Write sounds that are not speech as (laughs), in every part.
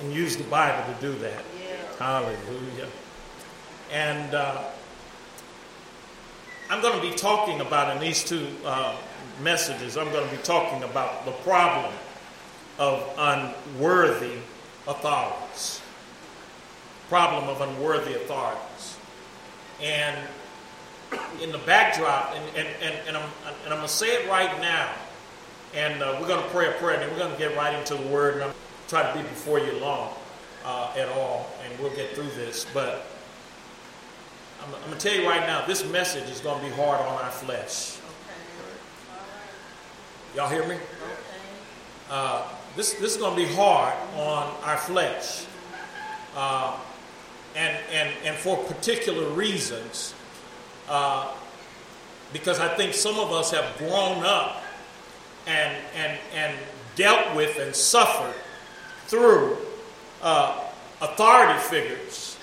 and use the Bible to do that. Hallelujah. And uh, I'm going to be talking about in these two uh, messages, I'm going to be talking about the problem of unworthy authorities. Problem of unworthy authorities. And in the backdrop, and, and, and, and I'm, and I'm going to say it right now, and uh, we're going to pray a prayer, and then we're going to get right into the word, and I'm try to be before you long uh, at all, and we'll get through this. But I'm, I'm going to tell you right now, this message is going to be hard on our flesh. Y'all hear me? Uh, this, this is going to be hard on our flesh. Uh, and, and, and for particular reasons. Uh, because I think some of us have grown up and, and, and dealt with and suffered through uh, authority figures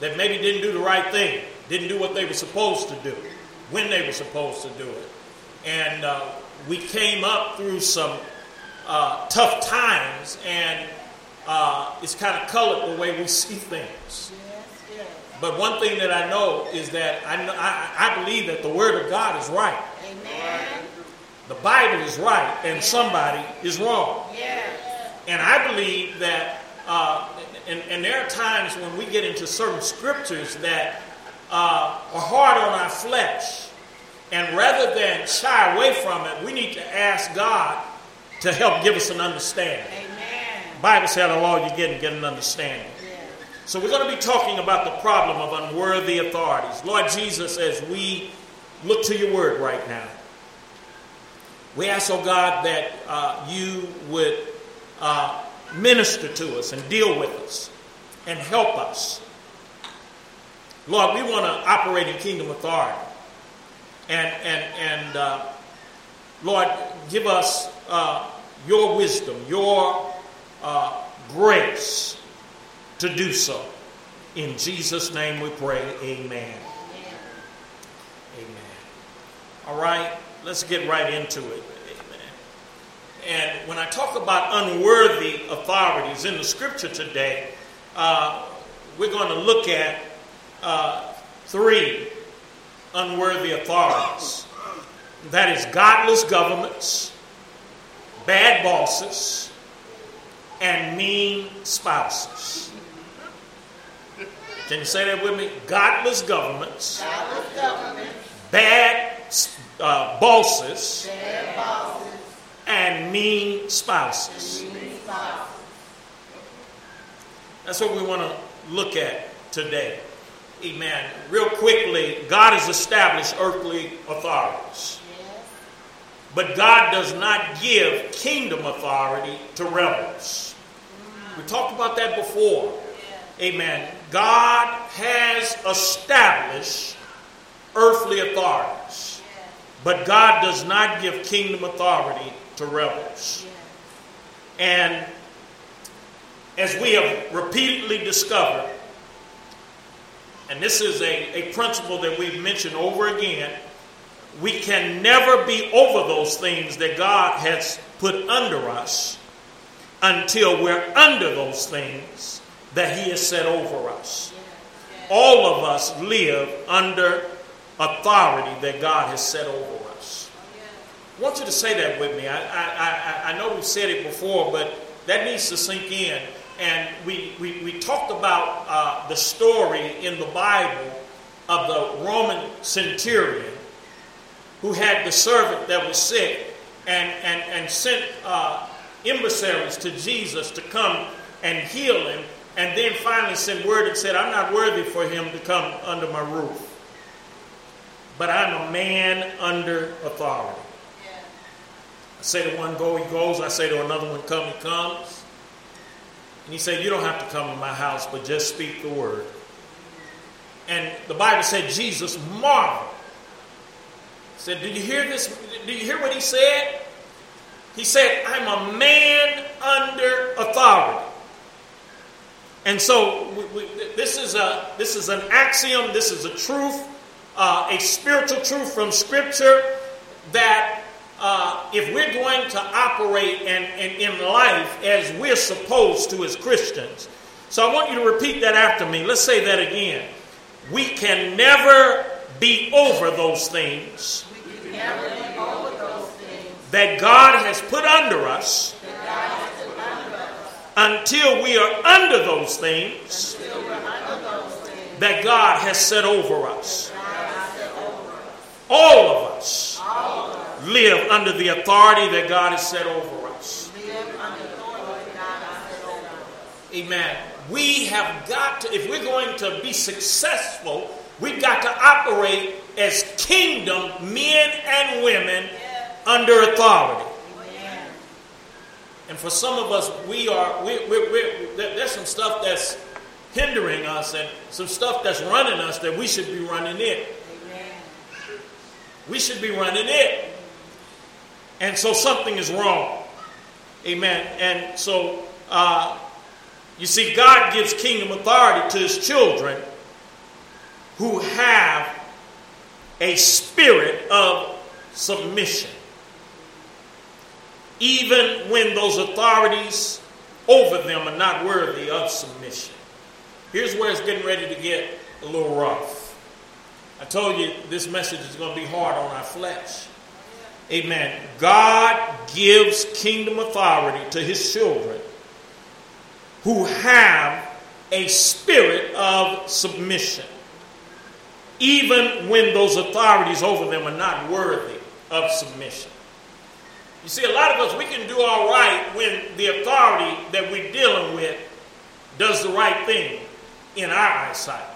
that maybe didn't do the right thing, didn't do what they were supposed to do, when they were supposed to do it. And uh, we came up through some uh, tough times, and uh, it's kind of colored the way we see things. But one thing that I know is that I, I, I believe that the Word of God is right. Amen. The Bible is right, and somebody is wrong. And I believe that, uh, and, and, there are times when we get into certain scriptures that uh, are hard on our flesh. And rather than shy away from it, we need to ask God to help give us an understanding. Amen. Bible said, all you get and get an understanding. So we're going to be talking about the problem of unworthy authorities. Lord Jesus, as we look to your word right now, we ask, oh God, that uh, you would uh, minister to us and deal with us and help us. Lord, we want to operate in kingdom authority. And, and, and uh, Lord, give us uh, your wisdom, your uh, grace to do so. In Jesus' name we pray. Amen. Amen. Amen. All right, let's get right into it. And when I talk about unworthy authorities in the scripture today, uh, we're going to look at uh, three unworthy authorities. That is godless governments, bad bosses, and mean spouses. Can you say that with me? Godless governments, godless governments bad, uh, bosses, bad bosses and mean spouses. That's what we want to look at today. Amen. Real quickly, God has established earthly authorities. But God does not give kingdom authority to rebels. We talked about that before. Amen. God has established earthly authorities. But God does not give kingdom authority to rebels. And as we have repeatedly discovered, and this is a, a principle that we've mentioned over again, we can never be over those things that God has put under us until we're under those things that He has set over us. All of us live under authority that God has set over I want you to say that with me. I, I, I, I know we've said it before, but that needs to sink in. And we, we, we talked about uh, the story in the Bible of the Roman centurion who had the servant that was sick and, and, and sent uh, emissaries to Jesus to come and heal him, and then finally sent word and said, I'm not worthy for him to come under my roof, but I'm a man under authority say to one, go, he goes. I say to another one, come, he comes. And he said, You don't have to come to my house, but just speak the word. And the Bible said Jesus marveled. Said, Did you hear this? Did you hear what he said? He said, I'm a man under authority. And so we, we, this, is a, this is an axiom, this is a truth, uh, a spiritual truth from Scripture that uh, if we're going to operate and, and in life as we're supposed to as Christians, so I want you to repeat that after me. Let's say that again. We can never be over those things, over those things that God has put under us until we are under those things under those things that God has set over us. God has set over us. All of us All of us live under the authority that God has set over us. live under the authority God has set over us. Amen. We have got to, if we're going to be successful, we've got to operate as kingdom men and women under authority. And for some of us, we are, we, we, we, there's some stuff that's hindering us and some stuff that's running us that we should be running it. We should be running it. And so something is wrong. Amen. And so, uh, you see, God gives kingdom authority to his children who have a spirit of submission. Even when those authorities over them are not worthy of submission. Here's where it's getting ready to get a little rough. I told you this message is going to be hard on our flesh. Amen. God gives kingdom authority to his children who have a spirit of submission, even when those authorities over them are not worthy of submission. You see, a lot of us, we can do all right when the authority that we're dealing with does the right thing in our eyesight.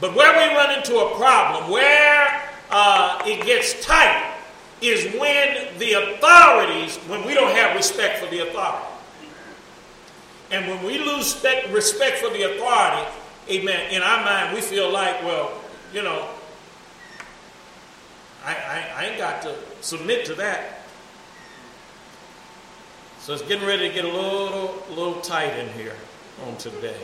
But where we run into a problem, where uh, it gets tight, is when the authorities, when we don't have respect for the authority. And when we lose respect, for the authority, amen, in our mind, we feel like, well, you know, I, I, I ain't got to submit to that. So it's getting ready to get a little, little tight in here on today.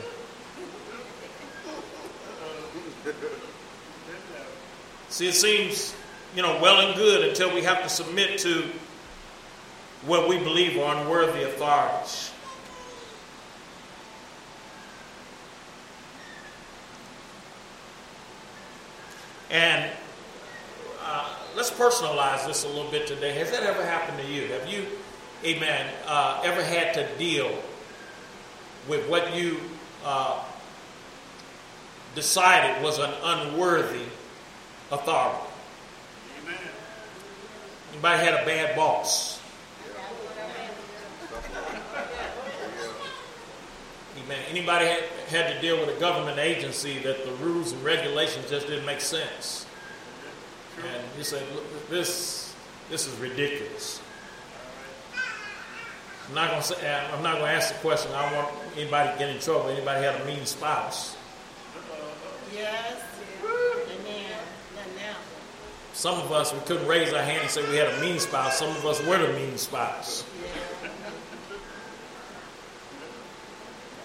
See, it seems, you know, well and good until we have to submit to what we believe are unworthy authorities. And uh, let's personalize this a little bit today. Has that ever happened to you? Have you, amen, uh, ever had to deal with what you uh, decided was an unworthy authority? Amen. Anybody had a bad boss? Amen. Anybody had, had to deal with a government agency that the rules and regulations just didn't make sense? And you "Look, this this is ridiculous. I'm not going to ask the question. I don't want anybody to get in trouble. Anybody had a mean spouse? Yes. Amen. Some of us we couldn't raise our hand and say we had a mean spouse. Some of us were the mean spouse.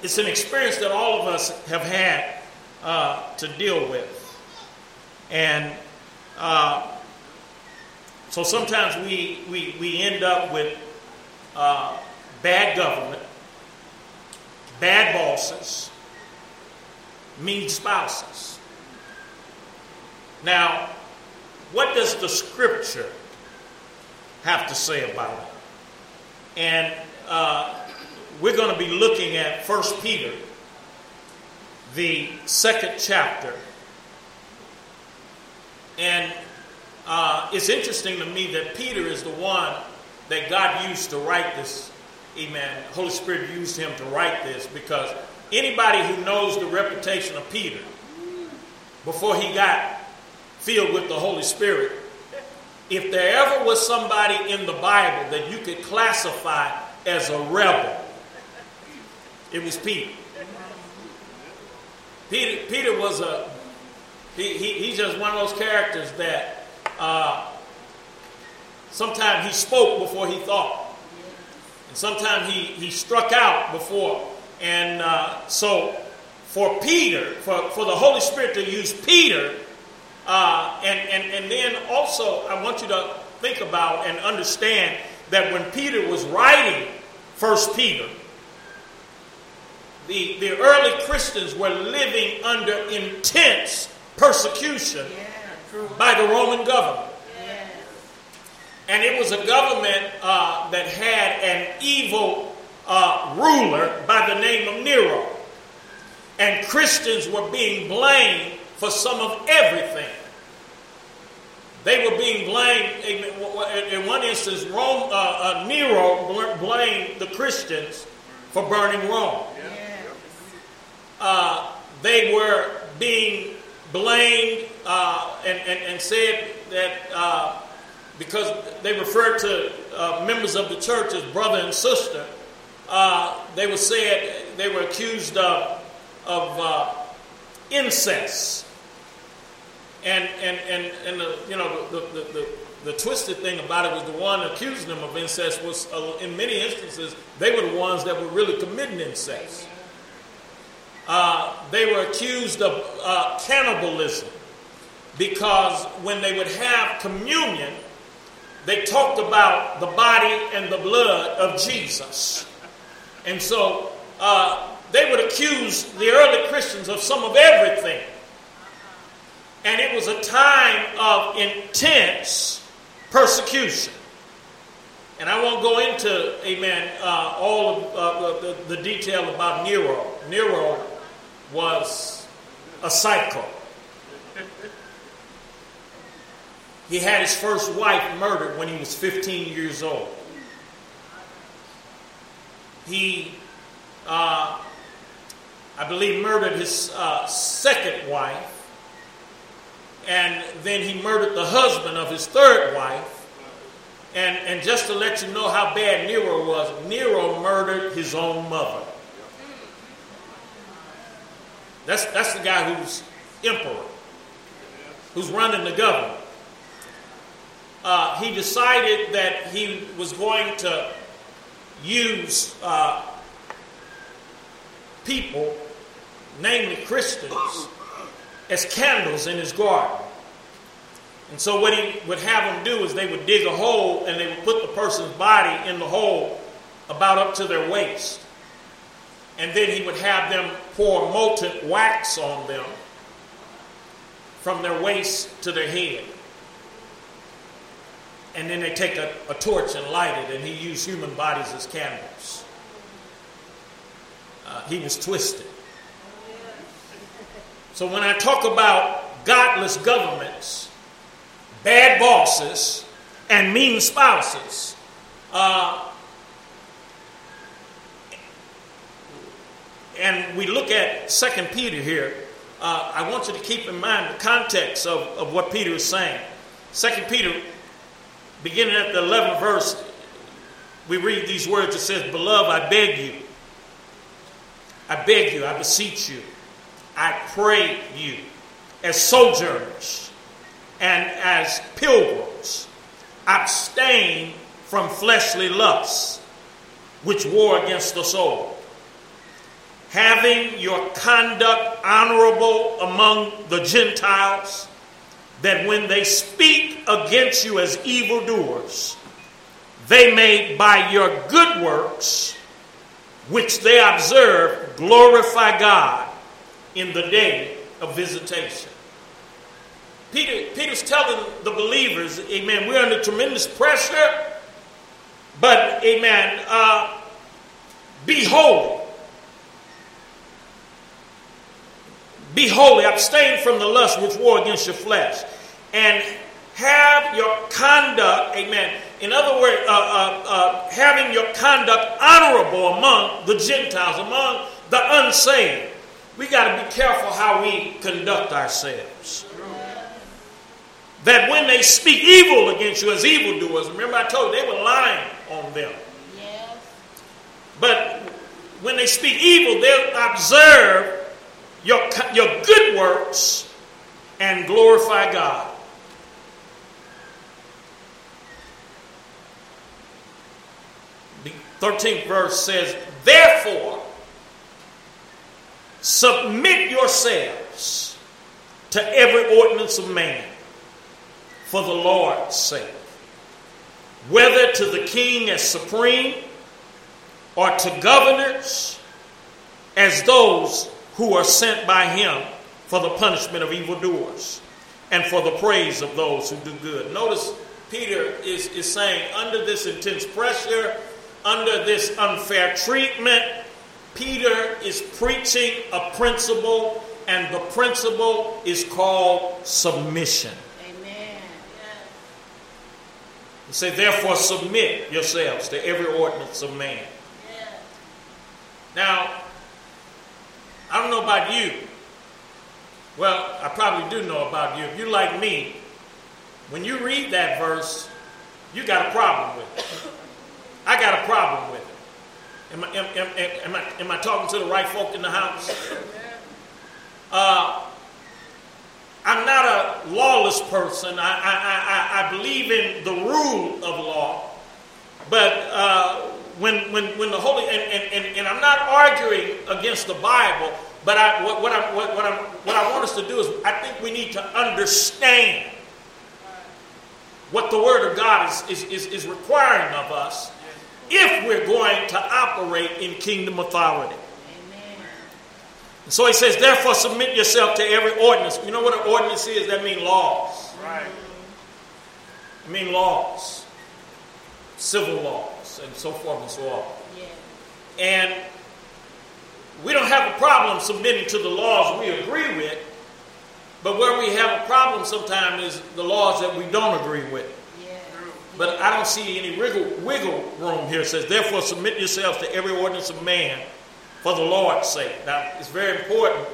It's an experience that all of us have had uh, to deal with, and uh, so sometimes we, we we end up with uh, bad government, bad bosses, mean spouses. Now, what does the scripture have to say about it? And uh, we're going to be looking at 1 Peter, the second chapter. And uh, it's interesting to me that Peter is the one that God used to write this. Amen. Holy Spirit used him to write this because anybody who knows the reputation of Peter before he got filled with the Holy Spirit, if there ever was somebody in the Bible that you could classify as a rebel, it was Peter. Peter, Peter was a he, he, he's just one of those characters that uh, sometimes he spoke before he thought, and sometimes he, he struck out before. And uh, so, for Peter, for, for the Holy Spirit to use Peter, uh, and, and, and then also, I want you to think about and understand that when Peter was writing First Peter, the, the early Christians were living under intense persecution by the Roman government. And it was a government uh, that had an evil uh, ruler by the name of Nero. And Christians were being blamed for some of everything. They were being blamed, in one instance, Rome, uh, uh, Nero blamed the Christians for burning Rome. Uh, they were being blamed uh, and, and, and, said that uh, because they referred to uh, members of the church as brother and sister, they were said they were accused of, of incest. And, and, and, and the, you know, the, the, the, the, twisted thing about it was the one accusing them of incest was, uh, in many instances, they were the ones that were really committing incest. Uh, they were accused of uh, cannibalism because when they would have communion, they talked about the body and the blood of Jesus. And so uh, they would accuse the early Christians of some of everything. And it was a time of intense persecution. And I won't go into, amen, uh, all of uh, the, the, detail about Nero. Nero was a psycho. He had his first wife murdered when he was 15 years old. He, uh, I believe, murdered his uh, second wife and then he murdered the husband of his third wife. And, and just to let you know how bad Nero was, Nero murdered his own mother. That's, that's the guy who's emperor, who's running the government. Uh, he decided that he was going to use uh, people, namely Christians, as candles in his garden. And so, what he would have them do is they would dig a hole and they would put the person's body in the hole about up to their waist. And then he would have them pour molten wax on them from their waist to their head. And then they take a, a torch and light it, and he used human bodies as candles. Uh, he was twisted. So when I talk about godless governments, bad bosses, and mean spouses, uh, and we look at Second Peter here, uh, I want you to keep in mind the context of, of what Peter is saying. Second Peter, beginning at the 11th verse, we read these words. It says, Beloved, I beg you, I beg you, I beseech you. I pray you, as sojourners and as pilgrims, abstain from fleshly lusts which war against the soul, having your conduct honorable among the Gentiles, that when they speak against you as evildoers, they may by your good works, which they observe, glorify God in the day of visitation. Peter, Peter's telling the believers, amen, we're under tremendous pressure, but, amen, uh, be holy. Be holy, abstain from the lust which war against your flesh, and have your conduct, amen. In other words, uh, uh, uh having your conduct honorable among the Gentiles, among the unsaved we got to be careful how we conduct ourselves. That when they speak evil against you as evildoers, remember I told you they were lying on them. Yes. But when they speak evil, they'll observe your, your good works and glorify God. The 13th verse says, Therefore, Submit yourselves to every ordinance of man for the Lord's sake. whether to the king as supreme or to governors as those who are sent by him for the punishment of evildoers and for the praise of those who do good. Notice Peter is, is saying, under this intense pressure, under this unfair treatment, Peter is preaching a principle, and the principle is called submission. Amen. He said, therefore, submit yourselves to every ordinance of man. Now, I don't know about you. Well, I probably do know about you. If you're like me, when you read that verse, you got a problem with it. I got a problem with it. Am I, am, am, am I, am I talking to the right folk in the house? Uh, I'm not a lawless person. I, I, I, I believe in the rule of law. But uh, when, when, when the Holy, and, and, and, and I'm not arguing against the Bible, but I, what, what, I, what, what, I, what I want us to do is I think we need to understand what the Word of God is, is, is, is requiring of us if we're going to operate in kingdom authority. And so he says, therefore submit yourself to every ordinance. You know what an ordinance is? That means laws. Right. I mean laws. Civil laws and so forth and so on. Yeah. And we don't have a problem submitting to the laws we agree with, but where we have a problem sometimes is the laws that we don't agree with. Yeah. But I don't see any wiggle, wiggle room here. It says, therefore, submit yourselves to every ordinance of man for the Lord's sake. Now, it's very important.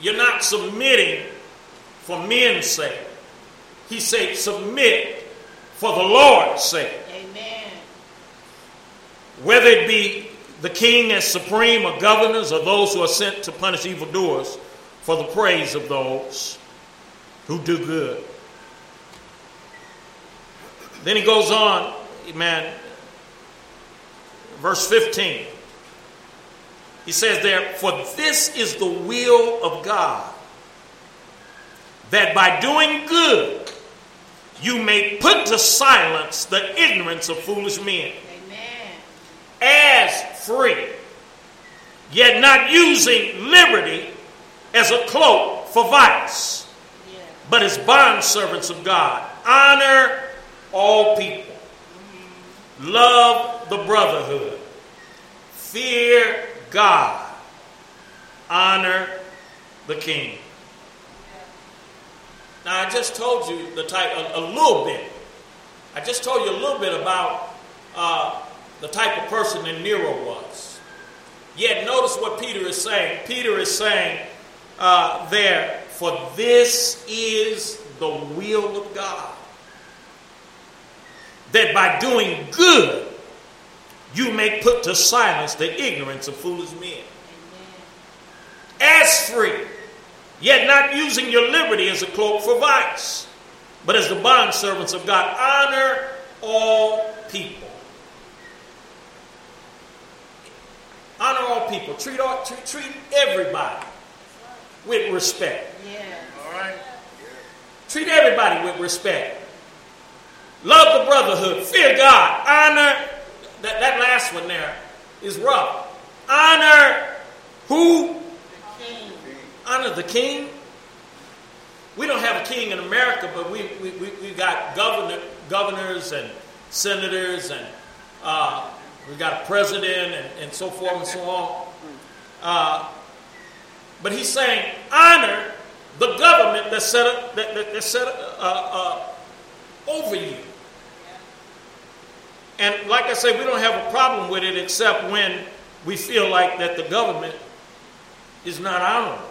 You're not submitting for men's sake. He said, submit for the Lord's sake. Whether it be the king as supreme or governors or those who are sent to punish evildoers for the praise of those who do good. Then he goes on, man, verse 15. He says there, For this is the will of God, that by doing good you may put to silence the ignorance of foolish men. As free, yet not using liberty as a cloak for vice, but as bondservants of God. Honor all people, love the brotherhood, fear God, honor the king. Now, I just told you the type, a, a little bit. I just told you a little bit about uh, the type of person that Nero was. Yet, notice what Peter is saying. Peter is saying uh, there, for this is the will of God. That by doing good, you may put to silence the ignorance of foolish men. As free, yet not using your liberty as a cloak for vice, but as the bondservants of God. Honor all people. Honor all people. Treat, all, treat, treat everybody with respect. Yeah. All right. Treat everybody with respect. Love the brotherhood. Fear God. Honor. That, that last one there is rough. Honor who? The King. Honor the king. We don't have a king in America, but we, we, we, we got governor, governors and senators and uh, we got a president and, and so forth and so on. Uh, but he's saying honor the government that's set up, that, that, that's set up, uh, uh, over you. And like I say, we don't have a problem with it except when we feel like that the government is not honorable.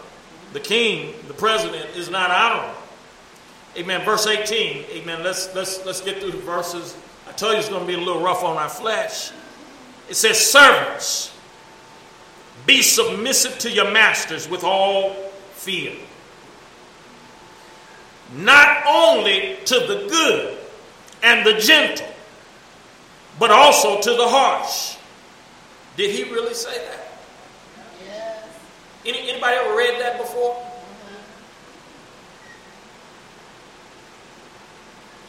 The king, the president, is not honorable. Amen. Verse 18. Amen. Let's let's let's get through the verses. I tell you it's going to be a little rough on our flesh. It says, Servants, be submissive to your masters with all fear. Not only to the good and the gentle, but also to the harsh. Did he really say that? Yes. Any, anybody ever read that before? Mm-hmm.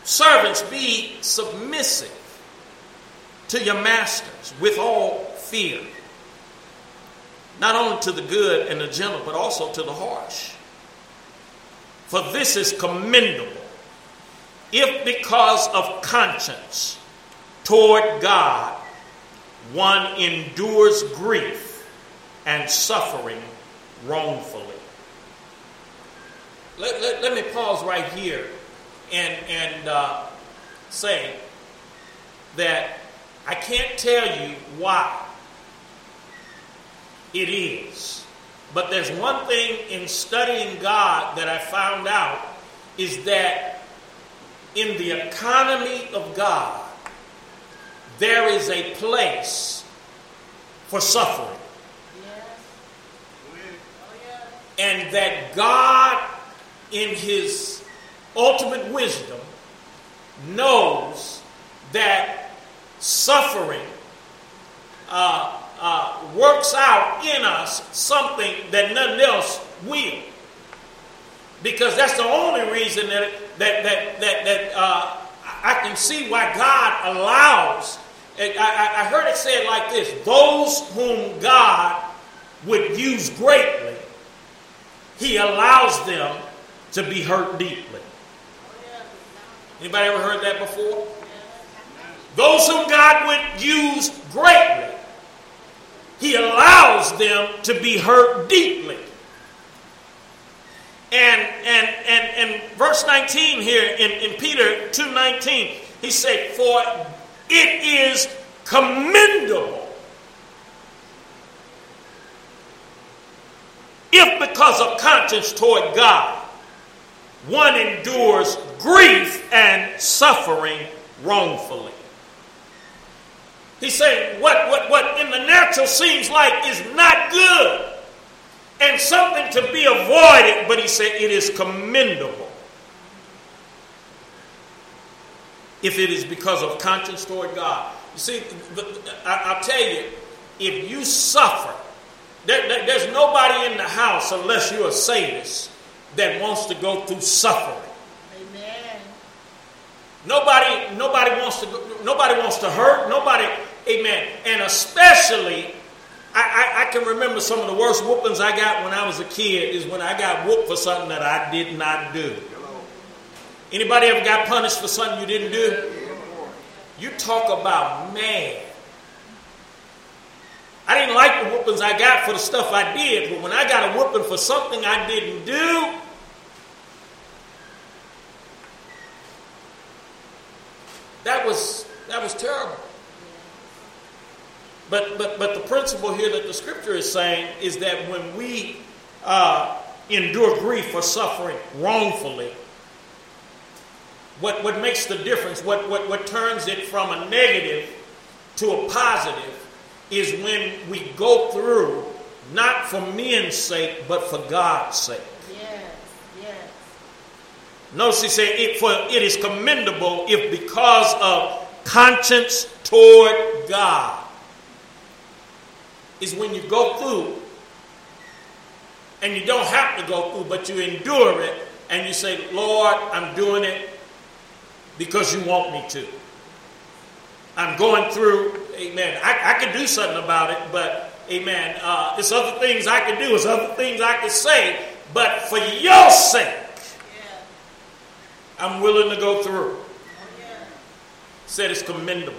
Servants, be submissive to your masters with all fear, not only to the good and the gentle, but also to the harsh. For this is commendable, if because of conscience toward God one endures grief and suffering wrongfully. Let, let, let me pause right here and, and uh, say that I can't tell you why it is. But there's one thing in studying God that I found out is that in the economy of God, there is a place for suffering. And that God, in His ultimate wisdom, knows that suffering uh, uh, works out in us something that nothing else will. Because that's the only reason that, that, that, that, that uh, I can see why God allows. I, I heard it said like this those whom God would use greatly, He allows them to be hurt deeply. Anybody ever heard that before? Those whom God would use greatly, He allows them to be hurt deeply. And and and and verse 19 here in, in Peter 2:19, he said, For it is commendable if because of conscience toward God one endures grief and suffering wrongfully. He's saying what, what, what in the natural seems like is not good and something to be avoided, but he said it is commendable. If it is because of conscience toward God. You see, I'll tell you, if you suffer, there, there, there's nobody in the house unless you're a sadist that wants to go through suffering. Amen. Nobody, nobody wants to. Nobody wants to hurt. Nobody Amen. And especially, I, I, I, can remember some of the worst whoopings I got when I was a kid is when I got whooped for something that I did not do. Anybody ever got punished for something you didn't do? You talk about man. I didn't like the whoopings I got for the stuff I did, but when I got a whooping for something I didn't do, that was that was terrible. But, but, but the principle here that the scripture is saying is that when we uh, endure grief or suffering wrongfully, what, what makes the difference, what, what, what turns it from a negative to a positive, is when we go through not for men's sake, but for God's sake. Yes, yes. Notice he said, it, for it is commendable if because of conscience toward God is when you go through and you don't have to go through, but you endure it and you say, Lord, I'm doing it because you want me to. I'm going through, amen. I, I can do something about it, but amen. Uh, there's other things I can do, there's other things I can say, but for your sake, yeah. I'm willing to go through. Yeah. Said it's commendable.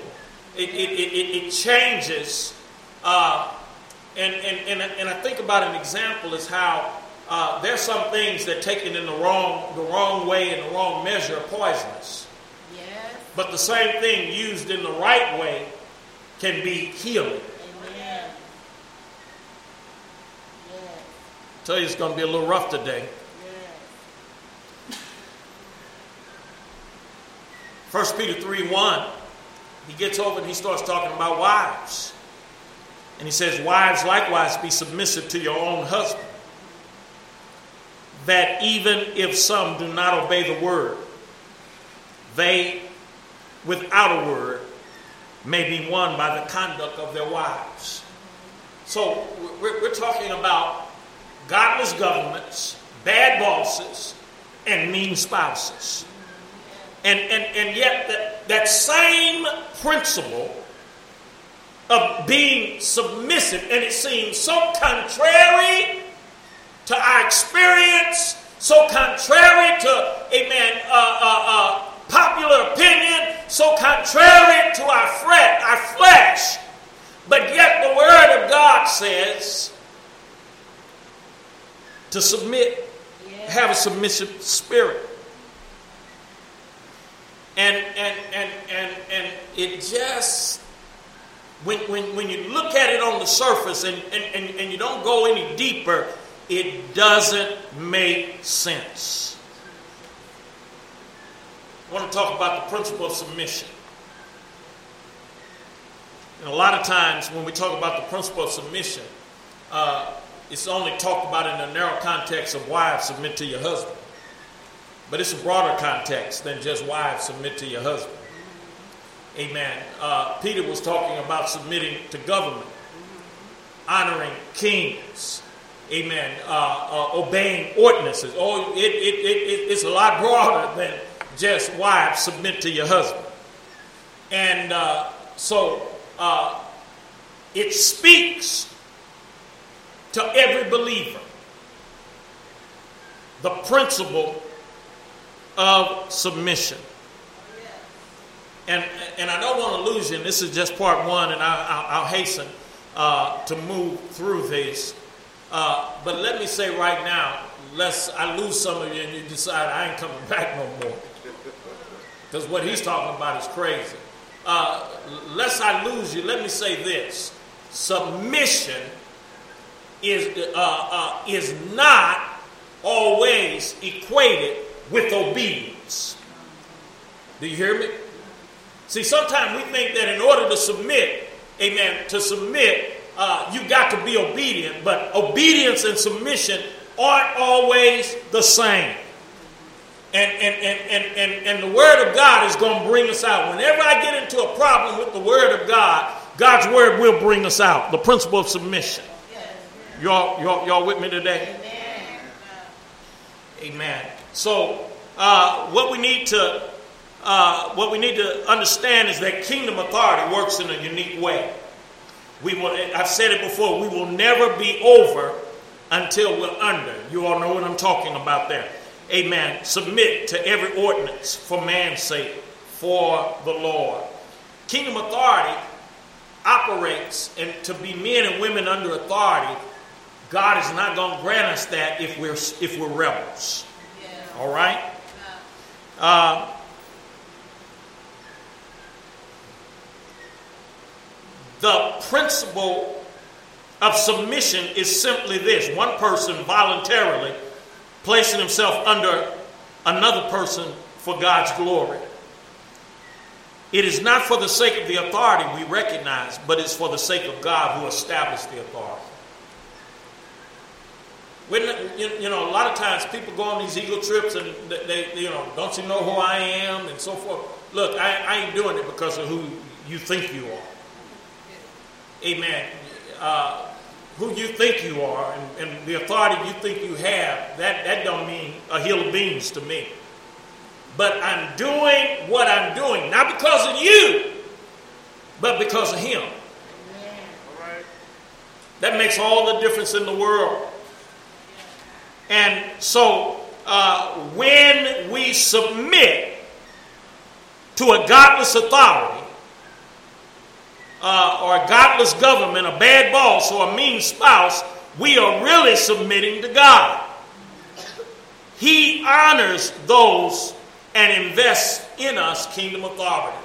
It, it, it, it changes uh, and, and, and, and I think about an example is how uh, there's some things that taken in the wrong, the wrong way and the wrong measure are poisonous. Yes. But the same thing used in the right way can be healing. Amen. Yes. tell you it's going to be a little rough today. First Peter 3 1, he gets over and he starts talking about wives. And he says, Wives, likewise, be submissive to your own husband, that even if some do not obey the word, they, without a word, may be won by the conduct of their wives. So we're, talking about godless governments, bad bosses, and mean spouses. And, and, and yet, that, that same principle of being submissive, and it seems so contrary to our experience, so contrary to, amen, uh, uh, uh, popular opinion, so contrary to our, fret, our flesh. But yet the Word of God says to submit, have a submissive spirit. And, and, and, and, and it just, when, when, when you look at it on the surface and, and, and, and you don't go any deeper, it doesn't make sense. I want to talk about the principle of submission. And a lot of times when we talk about the principle of submission, uh, it's only talked about in the narrow context of wives submit to your husband. But it's a broader context than just wives submit to your husband. Amen. Uh, Peter was talking about submitting to government, honoring kings. Amen. Uh, uh, obeying ordinances. Oh, it, it, it, it's a lot broader than just wives submit to your husband. And uh, so uh, it speaks to every believer the principle of submission. And, and I don't want to lose you, and this is just part one, and I, will hasten uh, to move through this. Uh, but let me say right now, lest I lose some of you and you decide I ain't coming (laughs) back no more. Because what he's talking about is crazy. Uh, lest I lose you, let me say this submission is, uh, uh, is not always equated with obedience. Do you hear me? See, sometimes we think that in order to submit, amen, to submit, uh, you got to be obedient, but obedience and submission aren't always the same. And, and, and, and, and, and the Word of God is going to bring us out. Whenever I get into a problem with the Word of God, God's Word will bring us out. The principle of submission. Y'all, y'all, y'all with me today? Amen. Amen. So, uh, what we need to uh, what we need to understand is that kingdom authority works in a unique way. We will, I've said it before, we will never be over until we're under. You all know what I'm talking about there. Amen. Submit to every ordinance for man's sake, for the Lord. Kingdom authority operates, and to be men and women under authority, God is not going to grant us that if we're if we're rebels. Yeah. All right. Uh, the principle of submission is simply this one person voluntarily placing himself under another person for God's glory. It is not for the sake of the authority we recognize, but it's for the sake of God who established the authority. You know, a lot of times people go on these ego trips and they, you know, don't you know who I am and so forth. Look, I, I ain't doing it because of who you think you are. Amen. Uh, who you think you are and, and, the authority you think you have, that, that don't mean a hill of beans to me. But I'm doing what I'm doing, not because of you, but because of him. That makes all the difference in the world. And so uh, when we submit to a godless authority, uh, or a godless government, a bad boss, or a mean spouse, we are really submitting to God. He honors those and invests in us kingdom authority.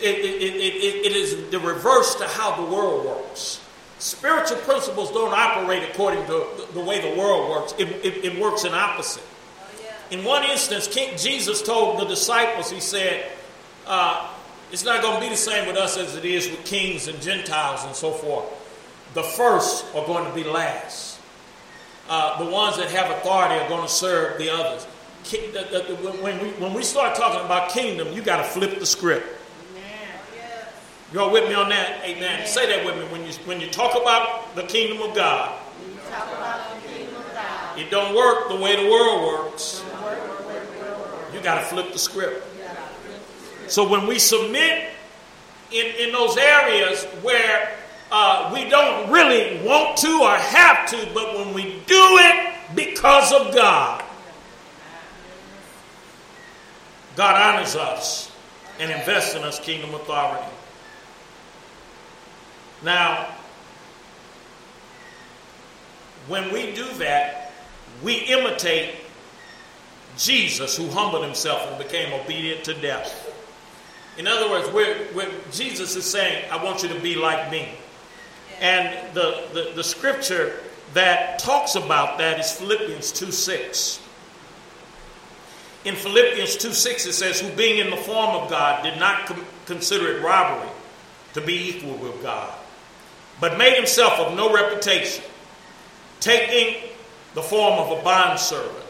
It, it, it, it is the reverse to how the world works. Spiritual principles don't operate according to the way the world works, it, it works in opposite. In one instance, King Jesus told the disciples, He said, uh, it's not going to be the same with us as it is with kings and Gentiles and so forth. The first are going to be last. Uh, the ones that have authority are going to serve the others. When we, when we start talking about kingdom, you got to flip the script. Y'all with me on that? Amen. Amen. Say that with me. When you when you talk about the kingdom of God, kingdom of God it don't work the way the world works. You got to flip the script. So when we submit in, in those areas where uh, we don't really want to or have to, but when we do it because of God, God honors us and invests in us kingdom authority. Now, when we do that, we imitate Jesus, who humbled himself and became obedient to death. In other words, we're, we're, Jesus is saying, I want you to be like me. And the, the, the scripture that talks about that is Philippians 2 6. In Philippians 2 6, it says, Who being in the form of God did not com- consider it robbery to be equal with God, but made himself of no reputation, taking the form of a bondservant,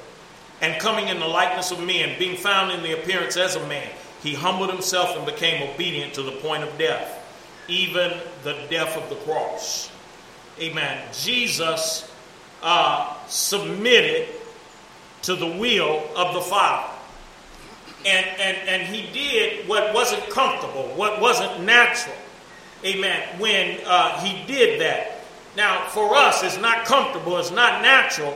and coming in the likeness of men, being found in the appearance as a man, he humbled himself and became obedient to the point of death, even the death of the cross. Amen. Jesus uh, submitted to the will of the Father. And, and, and he did what wasn't comfortable, what wasn't natural. Amen. When uh, he did that. Now, for us, it's not comfortable, it's not natural.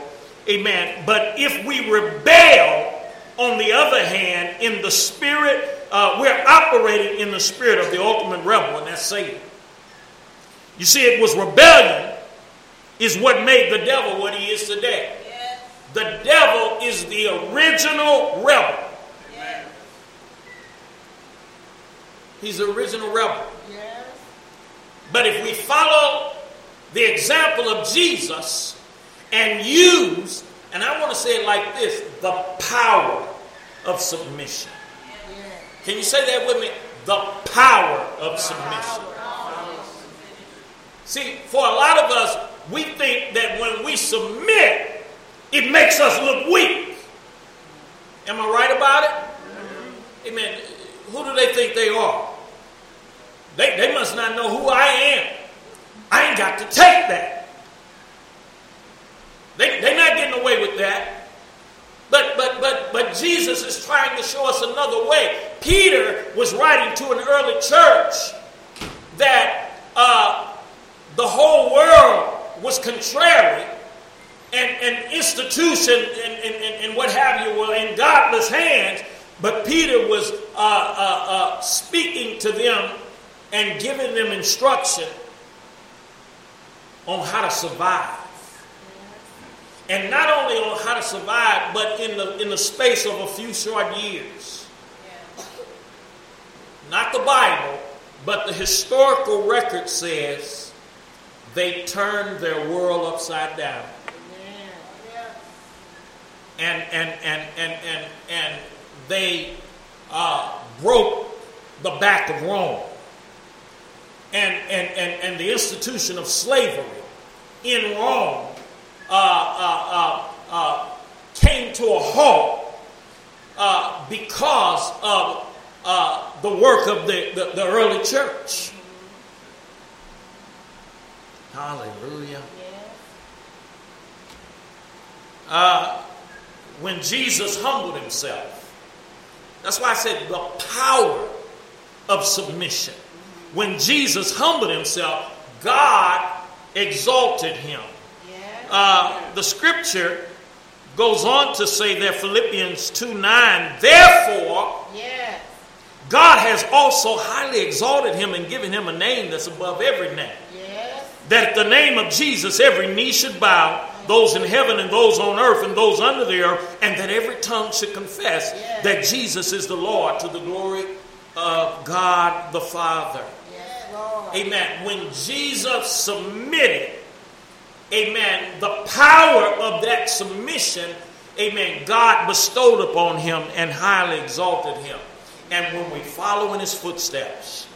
Amen. But if we rebel, on the other hand, in the spirit, uh, we're operating in the spirit of the ultimate rebel, and that's Satan. You see, it was rebellion is what made the devil what he is today. Yes. The devil is the original rebel. Yes. He's the original rebel. Yes. But if we follow the example of Jesus and use, and I want to say it like this the power of submission. Can you say that with me? The power of submission. See, for a lot of us, we think that when we submit, it makes us look weak. Am I right about it? Amen. Who do they think they are? They, they must not know who I am. I ain't got to take that. They, they're not getting away with that. But, but, but, but Jesus is trying to show us another way. Peter was writing to an early church that uh, the whole world was contrary and, and institution and, and, and, what have you were in godless hands, but Peter was uh, uh, uh, speaking to them and giving them instruction on how to survive. And not only on how to survive, but in the, in the space of a few short years. Not the Bible, but the historical record says they turned their world upside down. And, and, and, and, and, and they uh, broke the back of Rome. And, and, and, and the institution of slavery in Rome uh, uh, uh, uh came to a halt uh, because of the work of the, the, the early church. Hallelujah. Uh, when Jesus humbled himself, that's why I said the power of submission. When Jesus humbled himself, God exalted him. Uh, the scripture goes on to say that Philippians 2 9, therefore, yes. God has also highly exalted him and given him a name that's above every name that at the name of Jesus every knee should bow, those in heaven and those on earth and those under the earth, and that every tongue should confess yes. that Jesus is the Lord to the glory of God the Father. Yes, amen. When Jesus submitted, amen, the power of that submission, amen, God bestowed upon him and highly exalted him. And when we follow in his footsteps,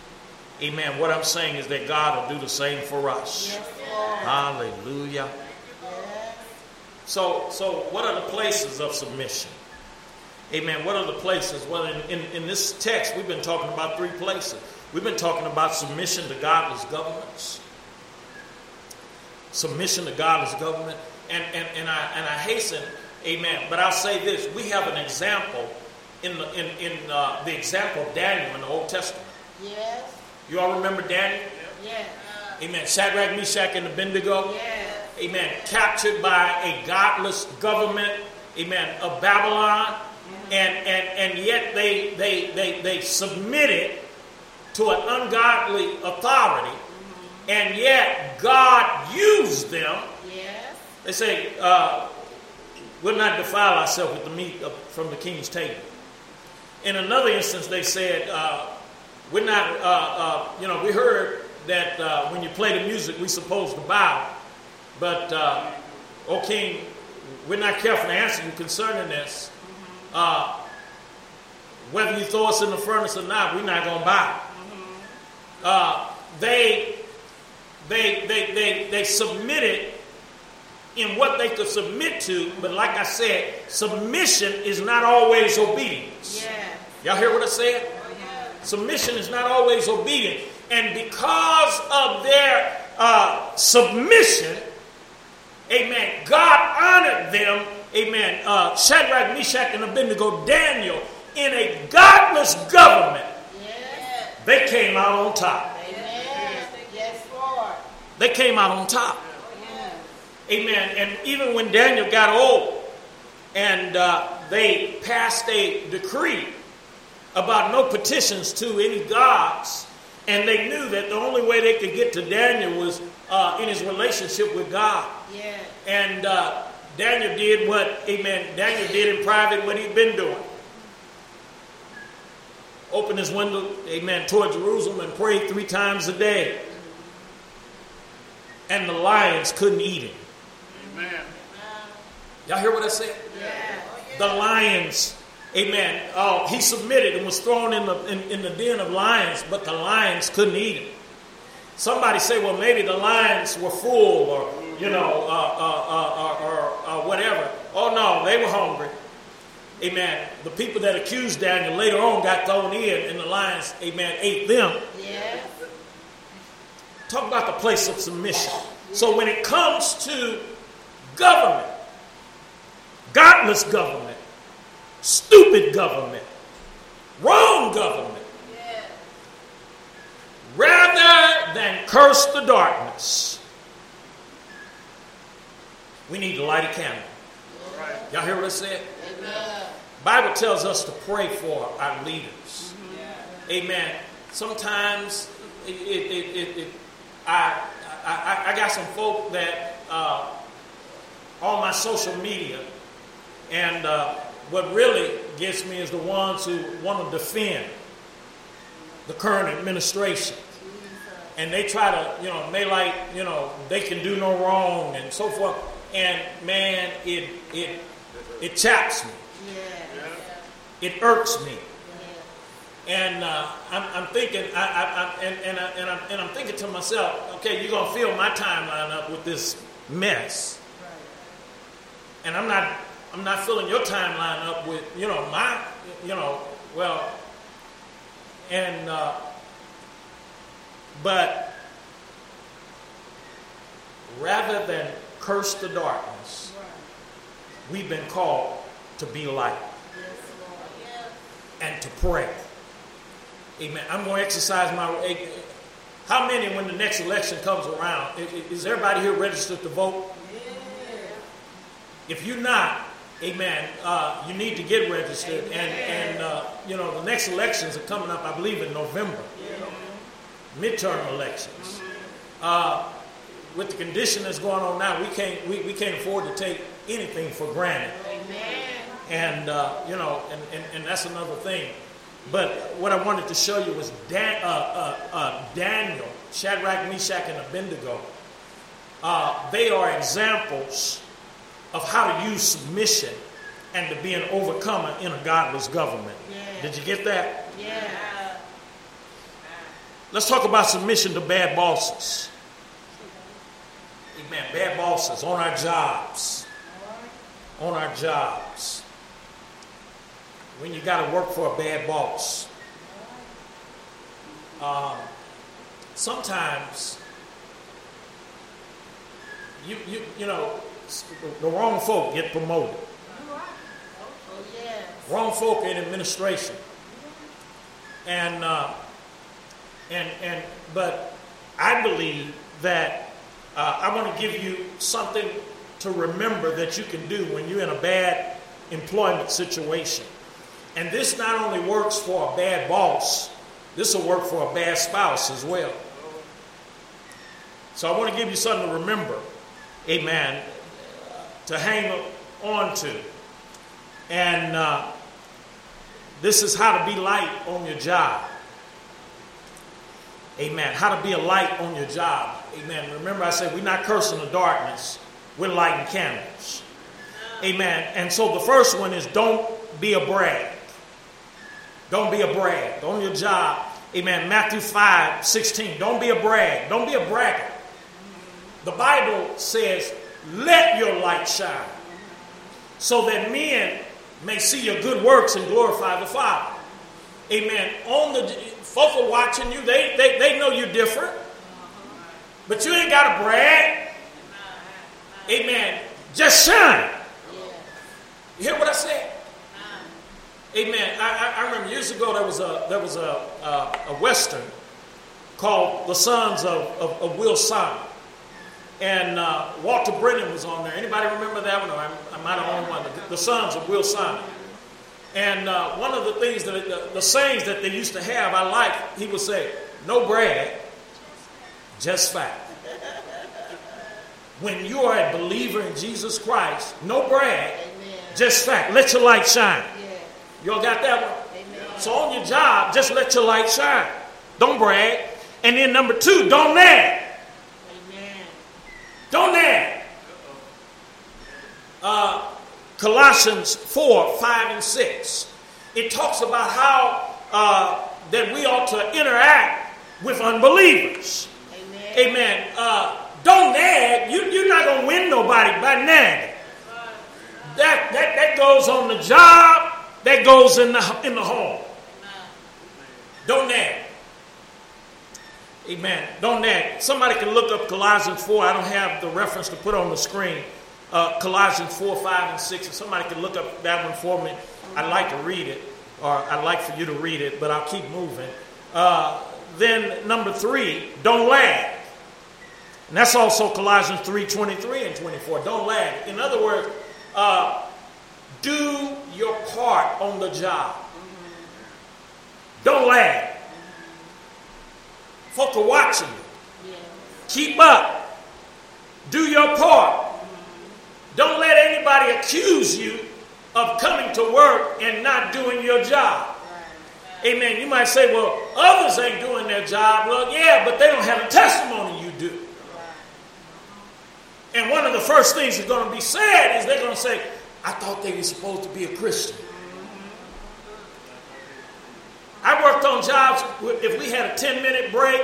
Amen. What I'm saying is that God will do the same for us. Yes, Hallelujah. Yes. So, so what are the places of submission? Amen. What are the places? Well, in, in, in this text, we've been talking about three places. We've been talking about submission to godless governments, submission to godless government, and, and, and, I, and I hasten, amen. But I'll say this we have an example in the, in, in, uh, the example of Daniel in the Old Testament. Yes. You all remember Daniel? Yeah. Amen. Shadrach, Meshach, and Abednego. Yes. Amen. Captured by a godless government. Amen. Of Babylon. And, and, and yet they, they, they, they submitted to an ungodly authority. And yet God used them. Yes. They say, uh, we'll not defile ourselves with the meat of, from the king's table. In another instance, they said, uh, we're not, uh, uh, you know, we heard that uh, when you play the music, we're supposed to bow. But, uh, O king, we're not careful to answer you concerning this. Uh, whether you throw us in the furnace or not, we're not going to bow. Uh, they, they, they, they, they submitted in what they could submit to, but like I said, submission is not always obedience. Yes. Y'all hear what I said? Submission is not always obedient. And because of their uh, submission, amen, God honored them, amen, uh, Shadrach, Meshach, and Abednego, Daniel, in a godless government. Yes. They came out on top. Amen. Yes, Lord. They came out on top. Yes. Amen. And even when Daniel got old and uh, they passed a decree about no petitions to any gods, and they knew that the only way they could get to Daniel was uh, in his relationship with God. Yes. And uh, Daniel did what, amen, Daniel did in private what he'd been doing. Opened his window, amen, toward Jerusalem and prayed three times a day. And the lions couldn't eat him. Amen. Y'all hear what I said? Yes. The lions, amen. Oh, he submitted and was thrown in the in, in the den of lions, but the lions couldn't eat him. Somebody say, well, maybe the lions were full, or you know, uh, uh, uh, or, or uh, whatever. Oh no, they were hungry. Amen. The people that accused Daniel later on got thrown in, and the lions, amen, ate them. Yes. Talk about the place of submission. So when it comes to government, godless government, stupid government, wrong government, rather than curse the darkness, we need to light a candle. Y'all hear what I said? Amen. Bible tells us to pray for our leaders. Amen. Sometimes it, it, it- I, I, I got some folk that uh, on my social media, and uh, what really gets me is the ones who want to defend the current administration. And they try to, you know, they like, you know, they can do no wrong and so forth. And man, it it it chaps me. Yes. It irks me. And uh, I'm, I'm thinking, I, I, I, and, and, I, and, I'm, and I'm thinking to myself, okay, you're gonna fill my timeline up with this mess, and I'm not, I'm not filling your timeline up with, you know, my, you know, well, and, uh, but rather than curse the darkness, we've been called to be light Yes, and to pray. Amen. I'm going to exercise my. eh, How many, when the next election comes around, is everybody here registered to vote? If you're not, amen, uh, you need to get registered. And, and uh, you know, the next elections are coming up, I believe, in November. Midterm elections. Uh, with the condition that's going on now, we can't, we, we can't afford to take anything for granted. Amen. And, uh, you know, and, and, and that's another thing. But what I wanted to show you was Dan, uh, uh, uh, Daniel, Shadrach, Meshach, and Abednego. Uh, they are examples of how to use submission and to be an overcomer in a godless government. Yeah. Did you get that? Yes. Let's talk about submission to bad bosses. Amen. Bad bosses on our jobs. On our jobs. When you got to work for a bad boss. Um, sometimes, you, you, you know, the wrong folk get promoted. Wrong folk in administration. And, uh, and, and, but I believe that uh, I want to give you something to remember that you can do when you're in a bad employment situation. And this not only works for a bad boss, this will work for a bad spouse as well. So I want to give you something to remember, amen, to hang on to. And uh, this is how to be light on your job. Amen. How to be a light on your job. Amen. Remember, I said we're not cursing the darkness, we're lighting candles. Amen. And so the first one is don't be a brag. Don't be a brag. On your job. Amen. Matthew 5 16. Don't be a brag. Don't be a bragger. The Bible says, let your light shine so that men may see your good works and glorify the Father. Amen. On the folk are watching you, they, they, they know you're different. But you ain't got to brag. Amen. Just shine. You hear what I said? Amen. I, I, I remember years ago there was a there was a a, a western called The Sons of, of, of Will Sonnett. And uh, Walter Brennan was on there. Anybody remember that one? I, I might have owned one. The, the Sons of Will Sonnett. And uh, one of the things that the, the sayings that they used to have, I like. He would say, "No brag, just fact." When you are a believer in Jesus Christ, no brag, Amen. just fact. Let your light shine. Yeah. Y'all got that one? Amen. So on your job, just let your light shine. Don't brag. And then number two, don't nag. Don't nag. Uh, Colossians 4, 5, and 6. It talks about how uh, that we ought to interact with unbelievers. Amen. Amen. Uh, don't nag. You, you're not going to win nobody by nagging. That, that, that goes on the job, that goes in the, in the home. Don't nag. Amen. Don't nag. Somebody can look up Colossians 4. I don't have the reference to put on the screen. Uh, Colossians 4, 5, and 6. If somebody can look up that one for me, I'd like to read it, or I'd like for you to read it, but I'll keep moving. Uh, then, number three, don't lag. And that's also Colossians 3 23 and 24. Don't lag. In other words, uh, do your part on the job. Don't lag. Folk are watching you. Keep up. Do your part. Don't let anybody accuse you of coming to work and not doing your job. Amen. You might say, well, others ain't doing their job. Well, yeah, but they don't have a testimony you do. And one of the first things that's going to be said is they're going to say, I thought they were supposed to be a Christian. I worked on jobs if we had a 10 minute break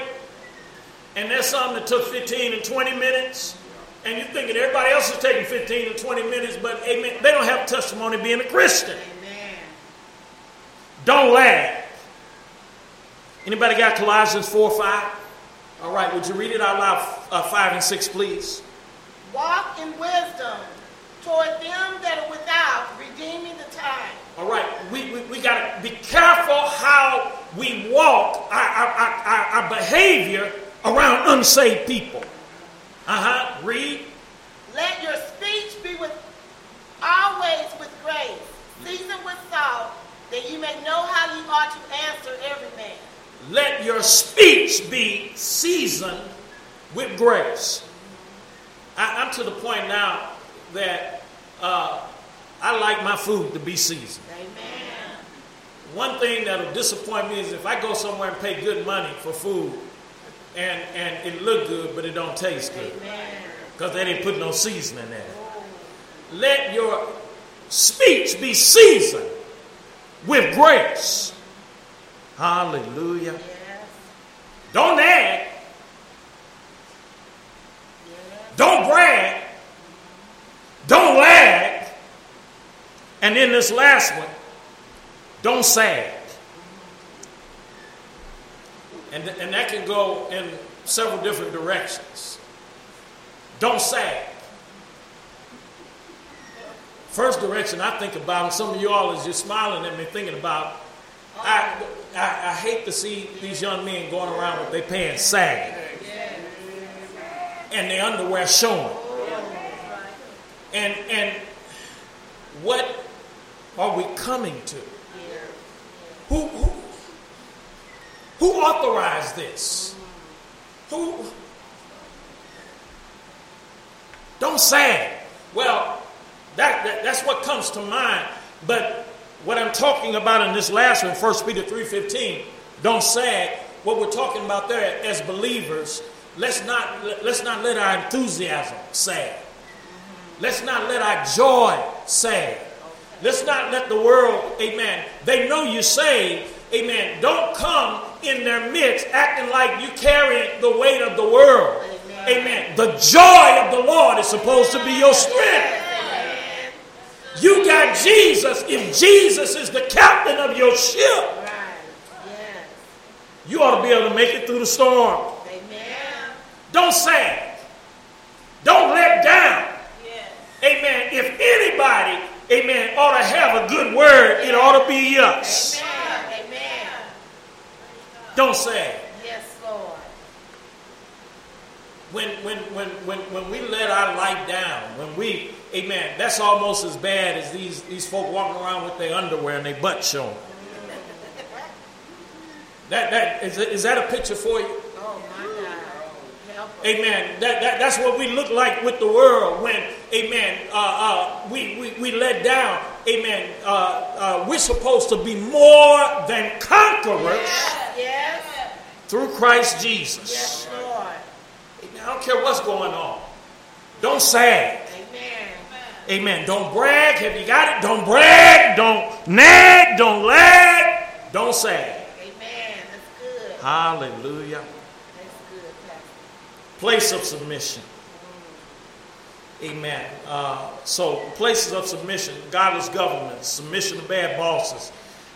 and there's something that took 15 and 20 minutes, and you're thinking everybody else is taking 15 and 20 minutes, but amen, they don't have testimony being a Christian. Amen. Don't lag. Anybody got Colossians 4 5? All right, would you read it out loud, uh, 5 and 6, please? Walk in wisdom toward them that are without, redeeming the time. All right, we, we, we got to be careful how we walk, our, our, our, our behavior around unsaved people. Uh huh. Read. Let your speech be with always with grace, seasoned with salt, that you may know how you ought to answer every man. Let your speech be seasoned with grace. I, am to the point now that uh, I like my food to be seasoned. Amen. One thing that'll disappoint me is if I go somewhere and pay good money for food and, and it look good, but it don't taste good. Because they didn't put no seasoning in it. Let your speech be seasoned with grace. Hallelujah. Yes. Don't add Don't brag. Don't lag. And then this last one, don't sag. And, and that can go in several different directions. Don't sag. First direction I think about, and some of you all is just smiling at me thinking about, I, I, I hate to see these young men going around with their pants sagging. and their underwear showing. And and what are we coming to? Who who, who authorized this? Who don't say it. Well, that, that that's what comes to mind. But what I'm talking about in this last one, 1 Peter 3.15, don't say it. What we're talking about there as believers, let's not let's not let our enthusiasm say. Let's not let our joy say. Let's not let the world, amen. They know you're saved, amen. Don't come in their midst acting like you carry the weight of the world. Amen. amen. The joy of the Lord is supposed to be your strength. You got Jesus. If Jesus is the captain of your ship, you ought to be able to make it through the storm. Amen. Don't sag. Don't let down. Yes. Amen. If anybody, amen, ought to have a good word, it ought to be us. Amen. Amen. Don't sag. Yes, Lord. When, when, when, when, when we let our light down, when we, amen, that's almost as bad as these, these folk walking around with their underwear and their butt showing. (laughs) That, that, is, is that a picture for you? Oh, my God. Amen. That, that, that's what we look like with the world when, amen, uh, uh, we, we, we let down. Amen. Uh, uh we're supposed to be more than conquerors yes. Yes. through Christ Jesus. Yes, Lord. Amen. I don't care what's going on. Don't say. Amen. Amen. Don't brag. Have you got it? Don't brag. Don't nag. Don't lag. Don't say. Amen. That's good. Hallelujah. Place of submission. Amen. Uh, so, places of submission, godless government, submission to bad bosses.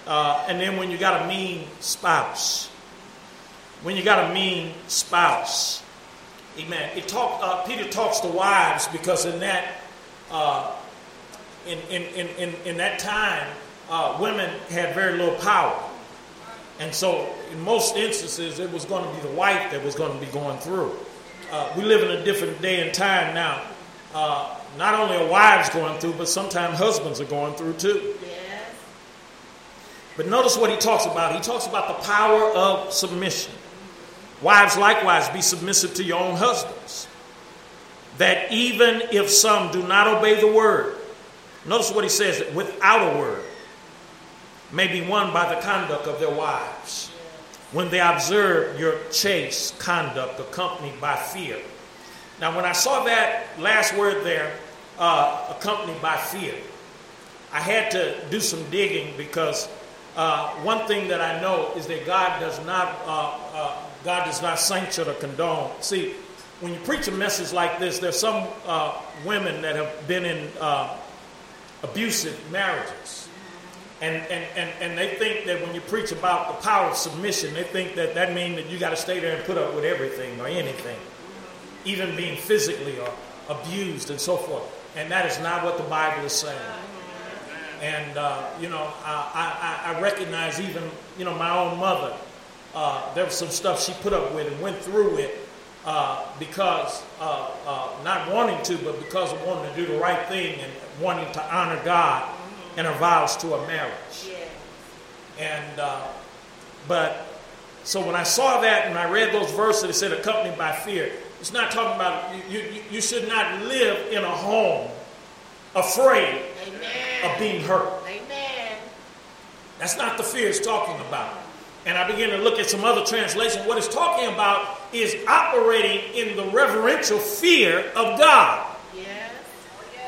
Uh, and then when you got a mean spouse, when you got a mean spouse, amen. It talk, uh, Peter talks to wives because in that, uh, in, in, in, in, in that time, uh, women had very little power. And so, in most instances, it was going to be the wife that was going to be going through. Uh, we live in a different day and time now. Uh, not only are wives going through, but sometimes husbands are going through too. Yes. But notice what he talks about. He talks about the power of submission. Wives, likewise, be submissive to your own husbands. That even if some do not obey the word, notice what he says that without a word, may be won by the conduct of their wives when they observe your chaste conduct accompanied by fear. Now, when I saw that last word there, uh, accompanied by fear, I had to do some digging because uh, one thing that I know is that God does not uh, uh God does not sanction or condone. See, when you preach a message like this, there's some uh, women that have been in uh, abusive marriages and, and, and, and they think that when you preach about the power of submission, they think that that means that you got to stay there and put up with everything or anything, even being physically or abused and so forth. And that is not what the Bible is saying. And, uh, you know, I, I, I, recognize even, you know, my own mother, uh, there was some stuff she put up with and went through it uh, because, uh, uh, not wanting to, but because of wanting to do the right thing and wanting to honor God and her vows to a marriage. And, uh, but, so when I saw that and I read those verses, it said accompanied by fear. It's not talking about, you, you, you should not live in a home afraid Amen. of being hurt. Amen. That's not the fear it's talking about. And I began to look at some other translations. What it's talking about is operating in the reverential fear of God. Yes.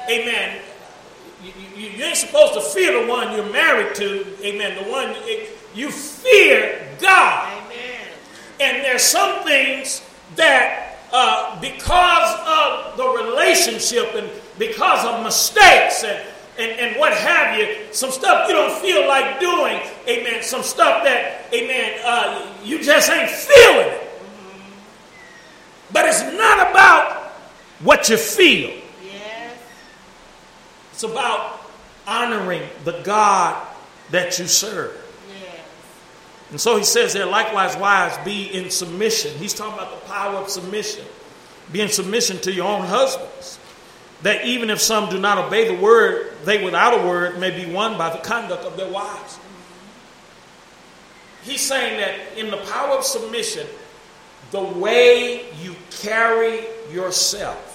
Amen you, you, ain't supposed to fear the one you're married to. Amen. The one you fear God. Amen. And there's some things that uh, because of the relationship and because of mistakes and, and, and what have you, some stuff you don't feel like doing, amen, some stuff that, amen, uh, you just ain't feeling it. But it's not about what you feel. It's about honoring the God that you serve. Yes. And so he says there, likewise, wives, be in submission. He's talking about the power of submission. Be in submission to your own husbands, that even if some do not obey the word, they without a word may be won by the conduct of their wives. He's saying that in the power of submission, the way you carry yourself,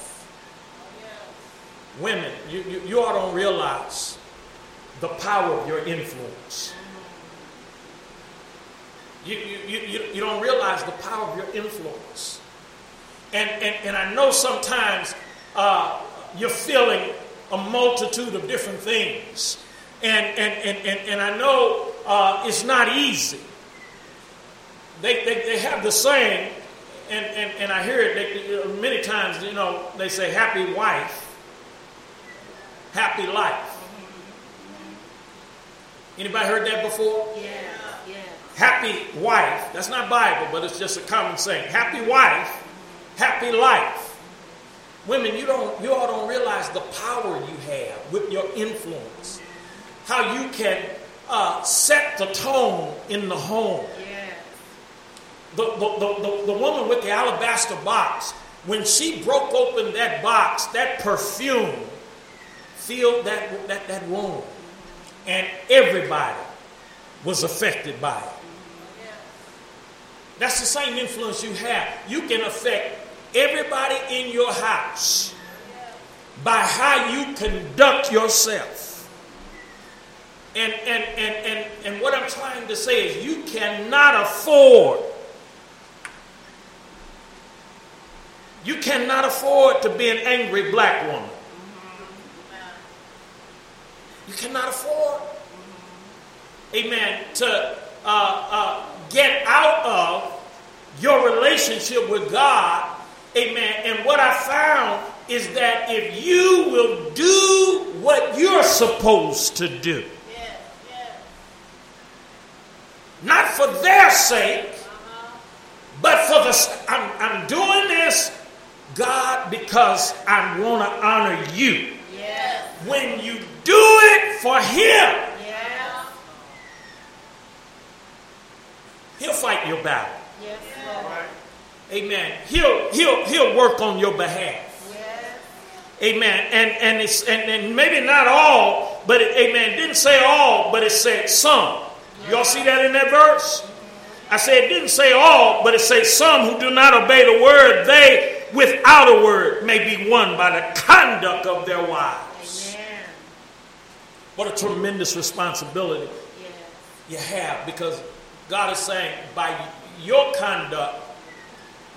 women, you, you, you all don't realize the power of your influence. You, you, you, you don't realize the power of your influence. And, and, and I know sometimes uh, you're feeling a multitude of different things. And, and, and, and, and I know uh, it's not easy. They, they, they have the saying, and, and, and I hear it they, many times, you know, they say, happy wife, happy life. Anybody heard that before? Yeah. Yeah. Happy wife, that's not Bible, but it's just a common saying. Happy wife, happy life. Women, you don't you all don't realize the power you have with your influence. How you can uh, set the tone in the home. Yes. The, the, the, the, the woman with the alabaster box, when she broke open that box, that perfume filled that, that, that room. And everybody was affected by it. That's the same influence you have. You can affect everybody in your house by how you conduct yourself. And, and, and, and, and what I'm trying to say is you cannot afford you cannot afford to be an angry black woman. You cannot afford, amen, to uh, uh, get out of your relationship with God, amen. And what I found is that if you will do what you're supposed to do, not for their sake, but for the I'm, I'm doing this, God, because I want to honor you. Yes. When you do it for Him, Yes. He'll fight your battle. Yes, Lord. Amen. He'll he'll he'll work on your behalf. Yes. Amen. And and it's and, and maybe not all, but it, amen. It didn't say all, but it said some. Y'all see that in that verse? I said it didn't say all, but it said some who do not obey the word, they without a word may be won by the conduct of their wives. What a tremendous responsibility you have because God is saying by your conduct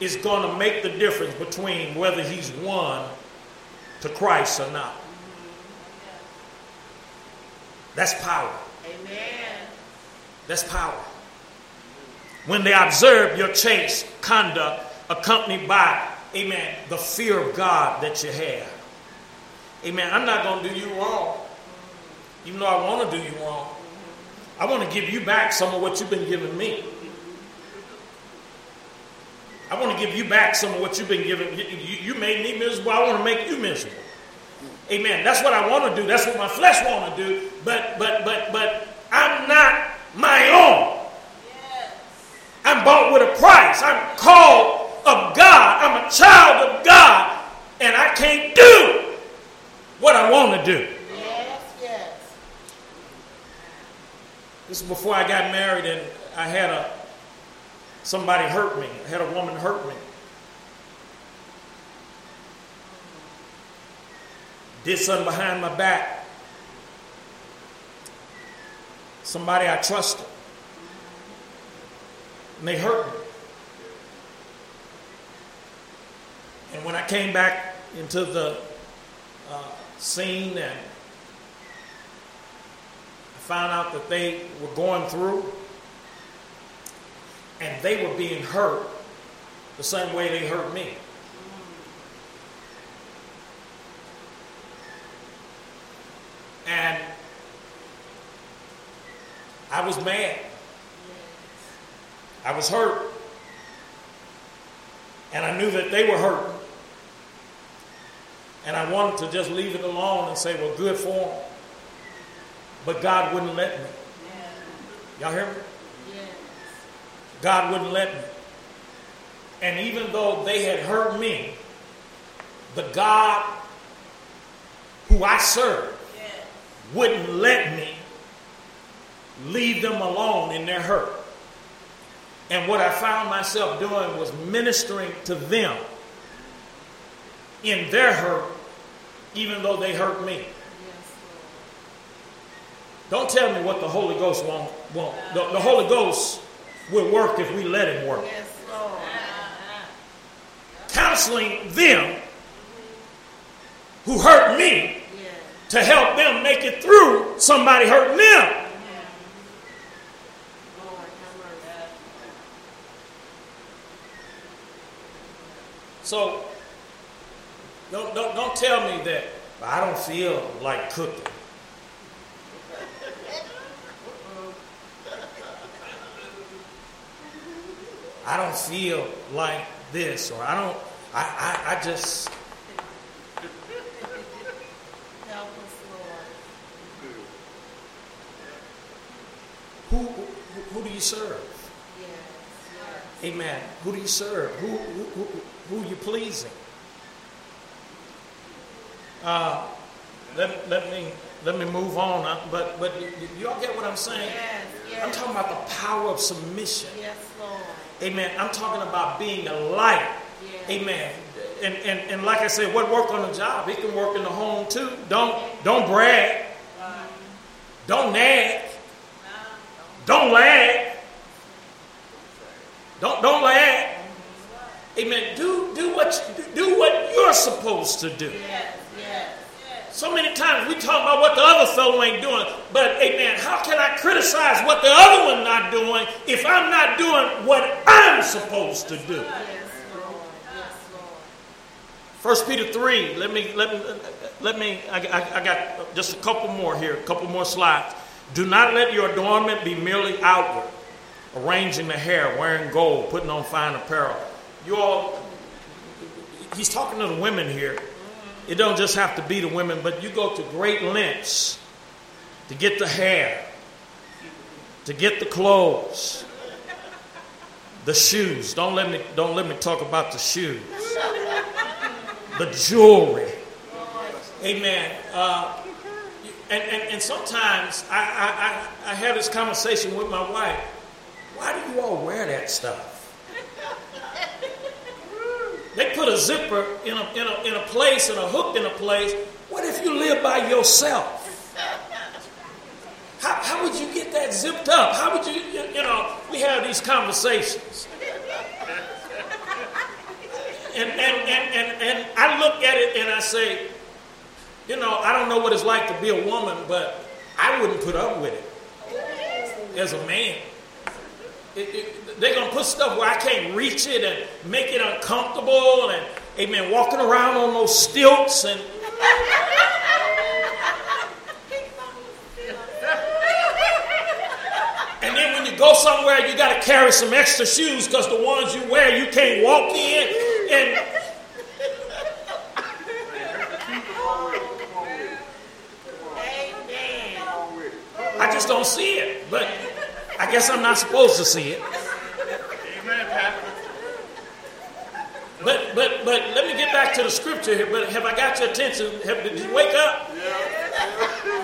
is going to make the difference between whether he's won to Christ or not. That's power. Amen. That's power. When they observe your chaste conduct accompanied by, amen, the fear of God that you have. Amen. I'm not going to do you wrong, even though I want to do you wrong. I want to give you back some of what you've been giving me. I want to give you back some of what you've been giving. You, you, you made me miserable. I want to make you miserable. Amen. That's what I want to do. That's what my flesh want to do. But but but but I'm not my own. Yes. I'm bought with a price. I'm called of God. I'm a child of God, and I can't do what I want to do. Yes. Yes. This is before I got married, and I had a somebody hurt me. I had a woman hurt me. Did something behind my back. Somebody I trusted. And they hurt me. And when I came back into the uh, scene and found out that they were going through and they were being hurt the same way they hurt me. And I was mad. I was hurt. And I knew that they were hurt. And I wanted to just leave it alone and say, well, good for them. But God wouldn't let me. Y'all hear me? God wouldn't let me. And even though they had hurt me, the God who I serve wouldn't let me leave them alone in their hurt. And what I found myself doing was ministering to them in their hurt, even though they hurt me. Don't tell me what the Holy Ghost won't. won't. The, the Holy Ghost will work if we let Him work. Yes, Lord. Counseling them who hurt me to help them make it through somebody hurting them. Lord, have mercy. So don't, don't, don't tell me that I don't feel like cooking. I don't feel like this, or I don't, I, I, I just, Help us, Lord. who, who, who do you serve? Amen. Who do you serve? Who, who, who, who are you pleasing? Uh, let, let me let me move on. Uh, But but y'all get what I'm saying? Yes, yes. I'm talking about the power of submission. Yes, Lord. Amen. I'm talking about being a light. Yes. Amen. And, and and like I said, what work on the job, it can work in the home too. Don't don't brag. Don't nag. Don't lag. Don't don't lag. Amen. Do do what you, do what you're supposed to do. Yes, yes. So many times we talk about what the other fellow ain't doing, but amen, how can I criticize what the other one not doing if I'm not doing what I'm supposed to do? First Peter 3, let me let me let me I, I, I got just a couple more here, a couple more slides. Do not let your adornment be merely outward, arranging the hair, wearing gold, putting on fine apparel. You all he's talking to the women here. It don't just have to be the women, but you go to great lengths to get the hair, to get the clothes, the shoes. Don't let me don't let me talk about the shoes. The jewelry. Amen. Uh, and, and, and sometimes I, I, I, I have this conversation with my wife. Why do you all wear that stuff? They put a zipper in a, in a, in a place and a hook in a place. What if you live by yourself? How, how would you get that zipped up? How would you, you, know, we have these conversations. And, and, and, and, and I look at it and I say, you know, I don't know what it's like to be a woman, but I wouldn't put up with it as a man. It- it- they're going to put stuff where I can't reach it and make it uncomfortable and, amen, walking around on those stilts and. (laughs) And then when you go somewhere, you got to carry some extra shoes because the ones you wear, you can't walk in. And I just don't see it. But I guess I'm not supposed to see it. Amen. But but but let me get back to the scripture here. But have I got your attention? Have, did you wake up? Yeah.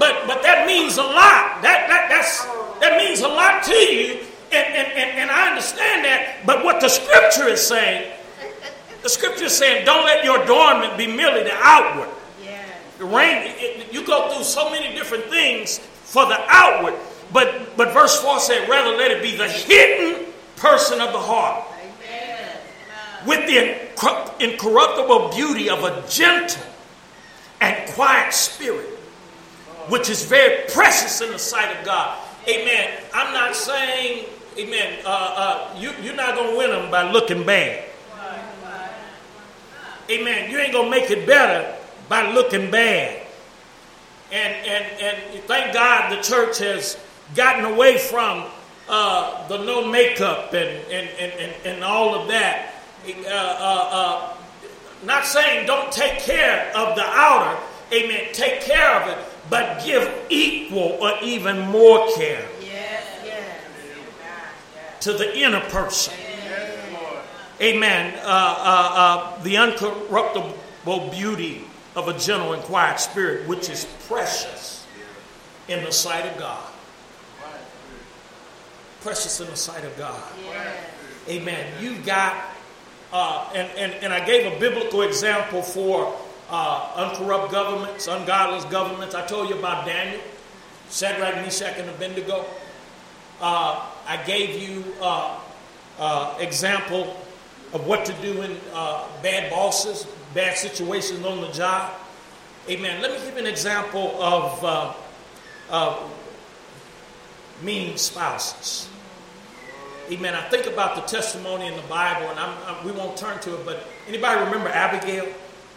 But but that means a lot. That that that's that means a lot to you. And, and, and, and I understand that. But what the scripture is saying, the scripture is saying, don't let your adornment be merely the outward. Yes. The rain, it- you go through so many different things for the outward, but but verse four said, rather let it be the hidden person of the heart, Amen. with the incorruptible beauty of a gentle and quiet spirit, which is very precious in the sight of God. Amen. I'm not saying, Amen. Uh, uh, you, you're not gonna win them by looking bad. Amen. You ain't gonna make it better by looking bad. And and and thank God the church has gotten away from uh, the no makeup and and, and, and, and all of that. Uh, uh, uh, not saying don't take care of the outer, amen. Take care of it, but give equal or even more care Yes, yes. to the inner person. amen, uh, uh, uh, the uncorruptible beauty of a gentle and quiet spirit, which is precious in the sight of God. Precious in the sight of God. Amen. You got, uh, and, and, and I gave a biblical example for uh, uncorrupt governments, ungodless governments. I told you about Daniel, Shadrach, Meshach, and Abednego. Uh, I gave you uh, uh, example of what to do in uh, bad bosses, bad situations on the job. Amen. Let me give you an example of uh, uh, mean spouses. Amen. I think about the testimony in the Bible, and I'm, I'm, we won't turn to it, but anybody remember Abigail?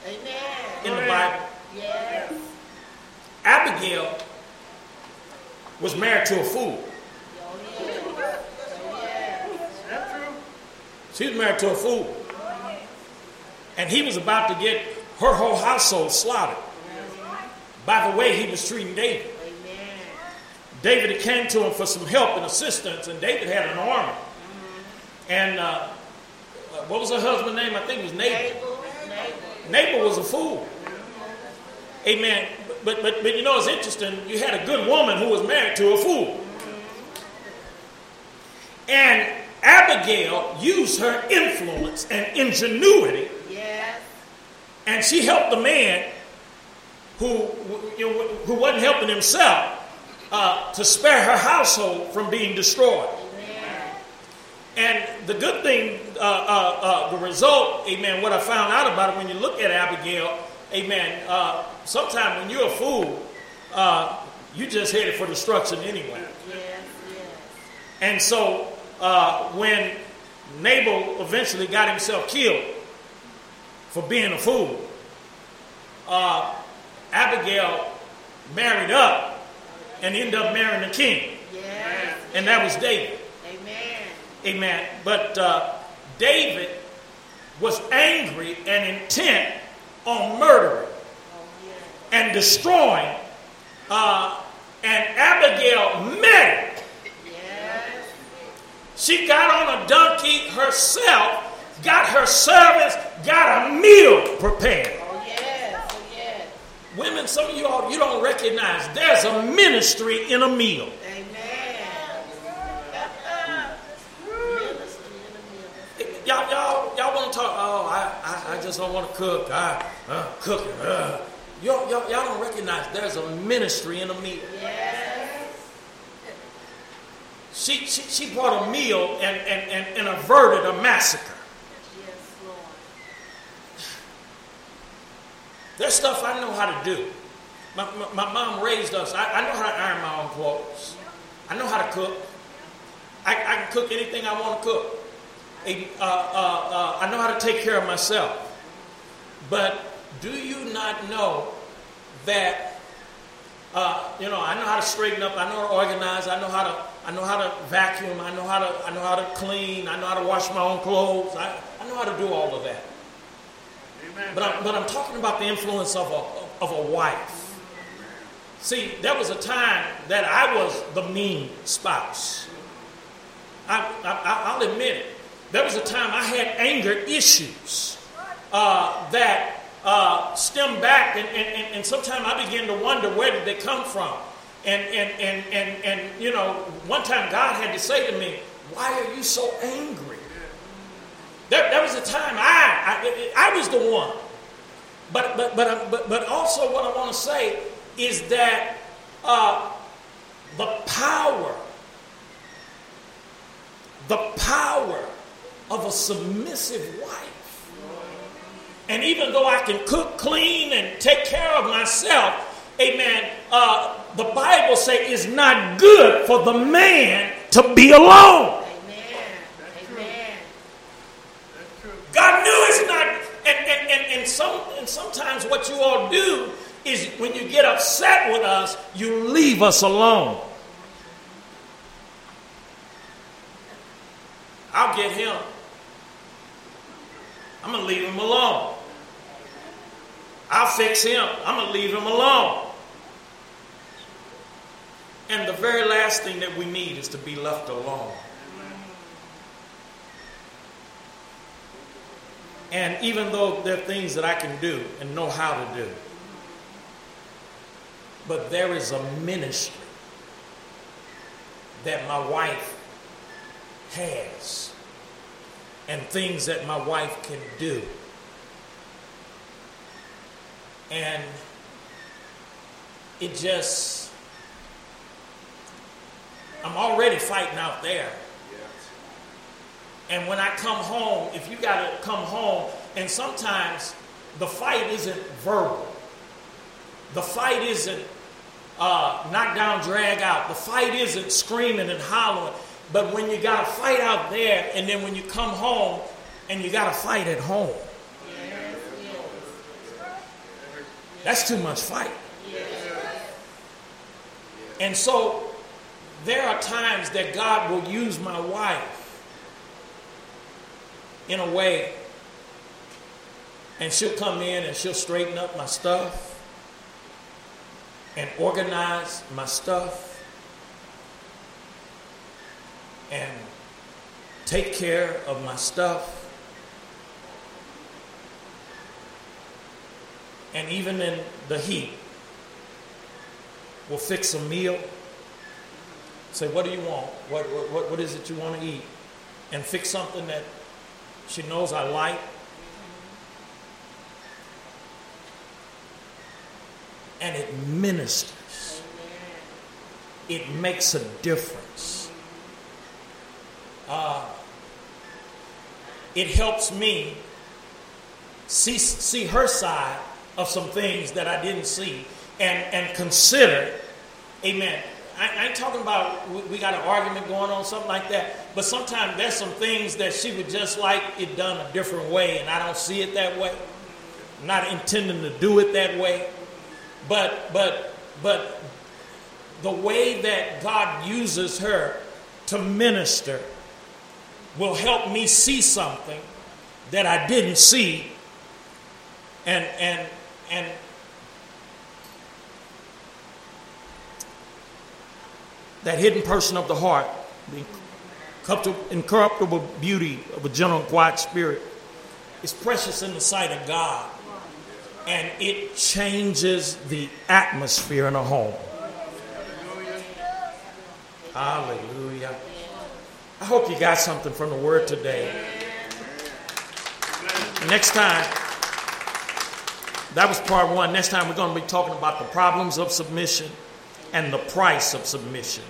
Amen. In the Bible? Yes. Abigail was married to a fool. Oh. She was married to a fool. And he was about to get her whole household slaughtered by the way he was treating David. David came to him for some help and assistance, and David had an army. And uh, uh, what was her husband's name? I think it was Nabal. Nabal. Was a fool. Amen. But, but, but you know, it's interesting. You had a good woman who was married to a fool. And Abigail used her influence and ingenuity. And she helped the man who, who wasn't helping himself uh, to spare her household from being destroyed. And the good thing, uh, uh, uh, the result, amen, what I found out about it when you look at Abigail, amen, uh, sometimes when you're a fool, uh, you just headed for destruction anyway. Yes. Yes. And so uh, when Nabal eventually got himself killed for being a fool, uh, Abigail married up and ended up marrying the king, Yes. and that was David. Amen. Amen. But uh, David was angry and intent on murdering Oh, and destroying. Uh, and Abigail met him. Yes. She got on a donkey herself, got her servants, got a meal prepared. Oh, yes. Oh, yes. Women, some of you all you don't recognize there's a ministry in a meal. Amen. Y'all, y'all, y'all want to talk? Oh, I, I, I just don't want to cook. I, uh, cooking. Uh. Y'all, y'all, y'all don't recognize there's a ministry in a meal. Yes. She, she, she brought a meal and, and, and, and averted a massacre. Yes, Lord. There's stuff I know how to do. My, my, my mom raised us. I, I know how to iron my own clothes. I know how to cook. I, I can cook anything I want to cook. Uh, uh, uh, I know how to take care of myself. But do you not know that, uh, you know, I know how to straighten up. I know how to organize. I know how to, I know how to vacuum. I know how to, I know how to clean. I know how to wash my own clothes. I, I know how to do all of that. But I'm, but I'm talking about the influence of a, of a wife. See, there was a time that I was the mean spouse. I, I, I'll admit it. There was a time I had anger issues uh, that uh, stem back, and, and, and, and sometimes I began to wonder where did they come from. And, and, and, and, and, you know, one time God had to say to me, Why are you so angry? There, there was a time I, I, I was the one. But, but, but, but, but also, what I want to say is that uh, the power, the power of a submissive wife. And even though I can cook, clean, and take care of myself, amen, uh, the Bible says it's not good for the man to be alone. Amen. Amen. God knew it's not, and, and, and, and, some, and sometimes what you all do is when you get upset with us, you leave us alone. I'll get him. I'm going to leave him alone. I'll fix him. I'm going to leave him alone. And the very last thing that we need is to be left alone. And even though there are things that I can do and know how to do, but there is a ministry that my wife has and things that my wife can do. And it just, I'm already fighting out there. And when I come home, if you got to come home, and sometimes the fight isn't verbal, the fight isn't uh, knock down, drag out, the fight isn't screaming and hollering. But when you got to fight out there, and then when you come home, and you got to fight at home, that's too much fight. And so there are times that God will use my wife in a way, and she'll come in and she'll straighten up my stuff and organize my stuff and take care of my stuff. And even in the heat, we'll fix a meal. Say, what do you want? What, what, what is it you want to eat? And fix something that she knows I like. And it ministers. It makes a difference. Uh, it helps me see, see her side of some things that I didn't see and, and consider, amen. I, I ain't talking about we, we got an argument going on, something like that, but sometimes there's some things that she would just like it done a different way, and I don't see it that way. I'm not intending to do it that way. But, but, but the way that God uses her to minister will help me see something that I didn't see and and and that hidden person of the heart incorruptible beauty of a gentle and quiet spirit is precious in the sight of God and it changes the atmosphere in a home hallelujah I hope you got something from the word today. Next time, that was part one. Next time, we're going to be talking about the problems of submission and the price of submission.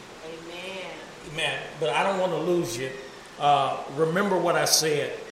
Amen. But I don't want to lose you. Uh, remember what I said.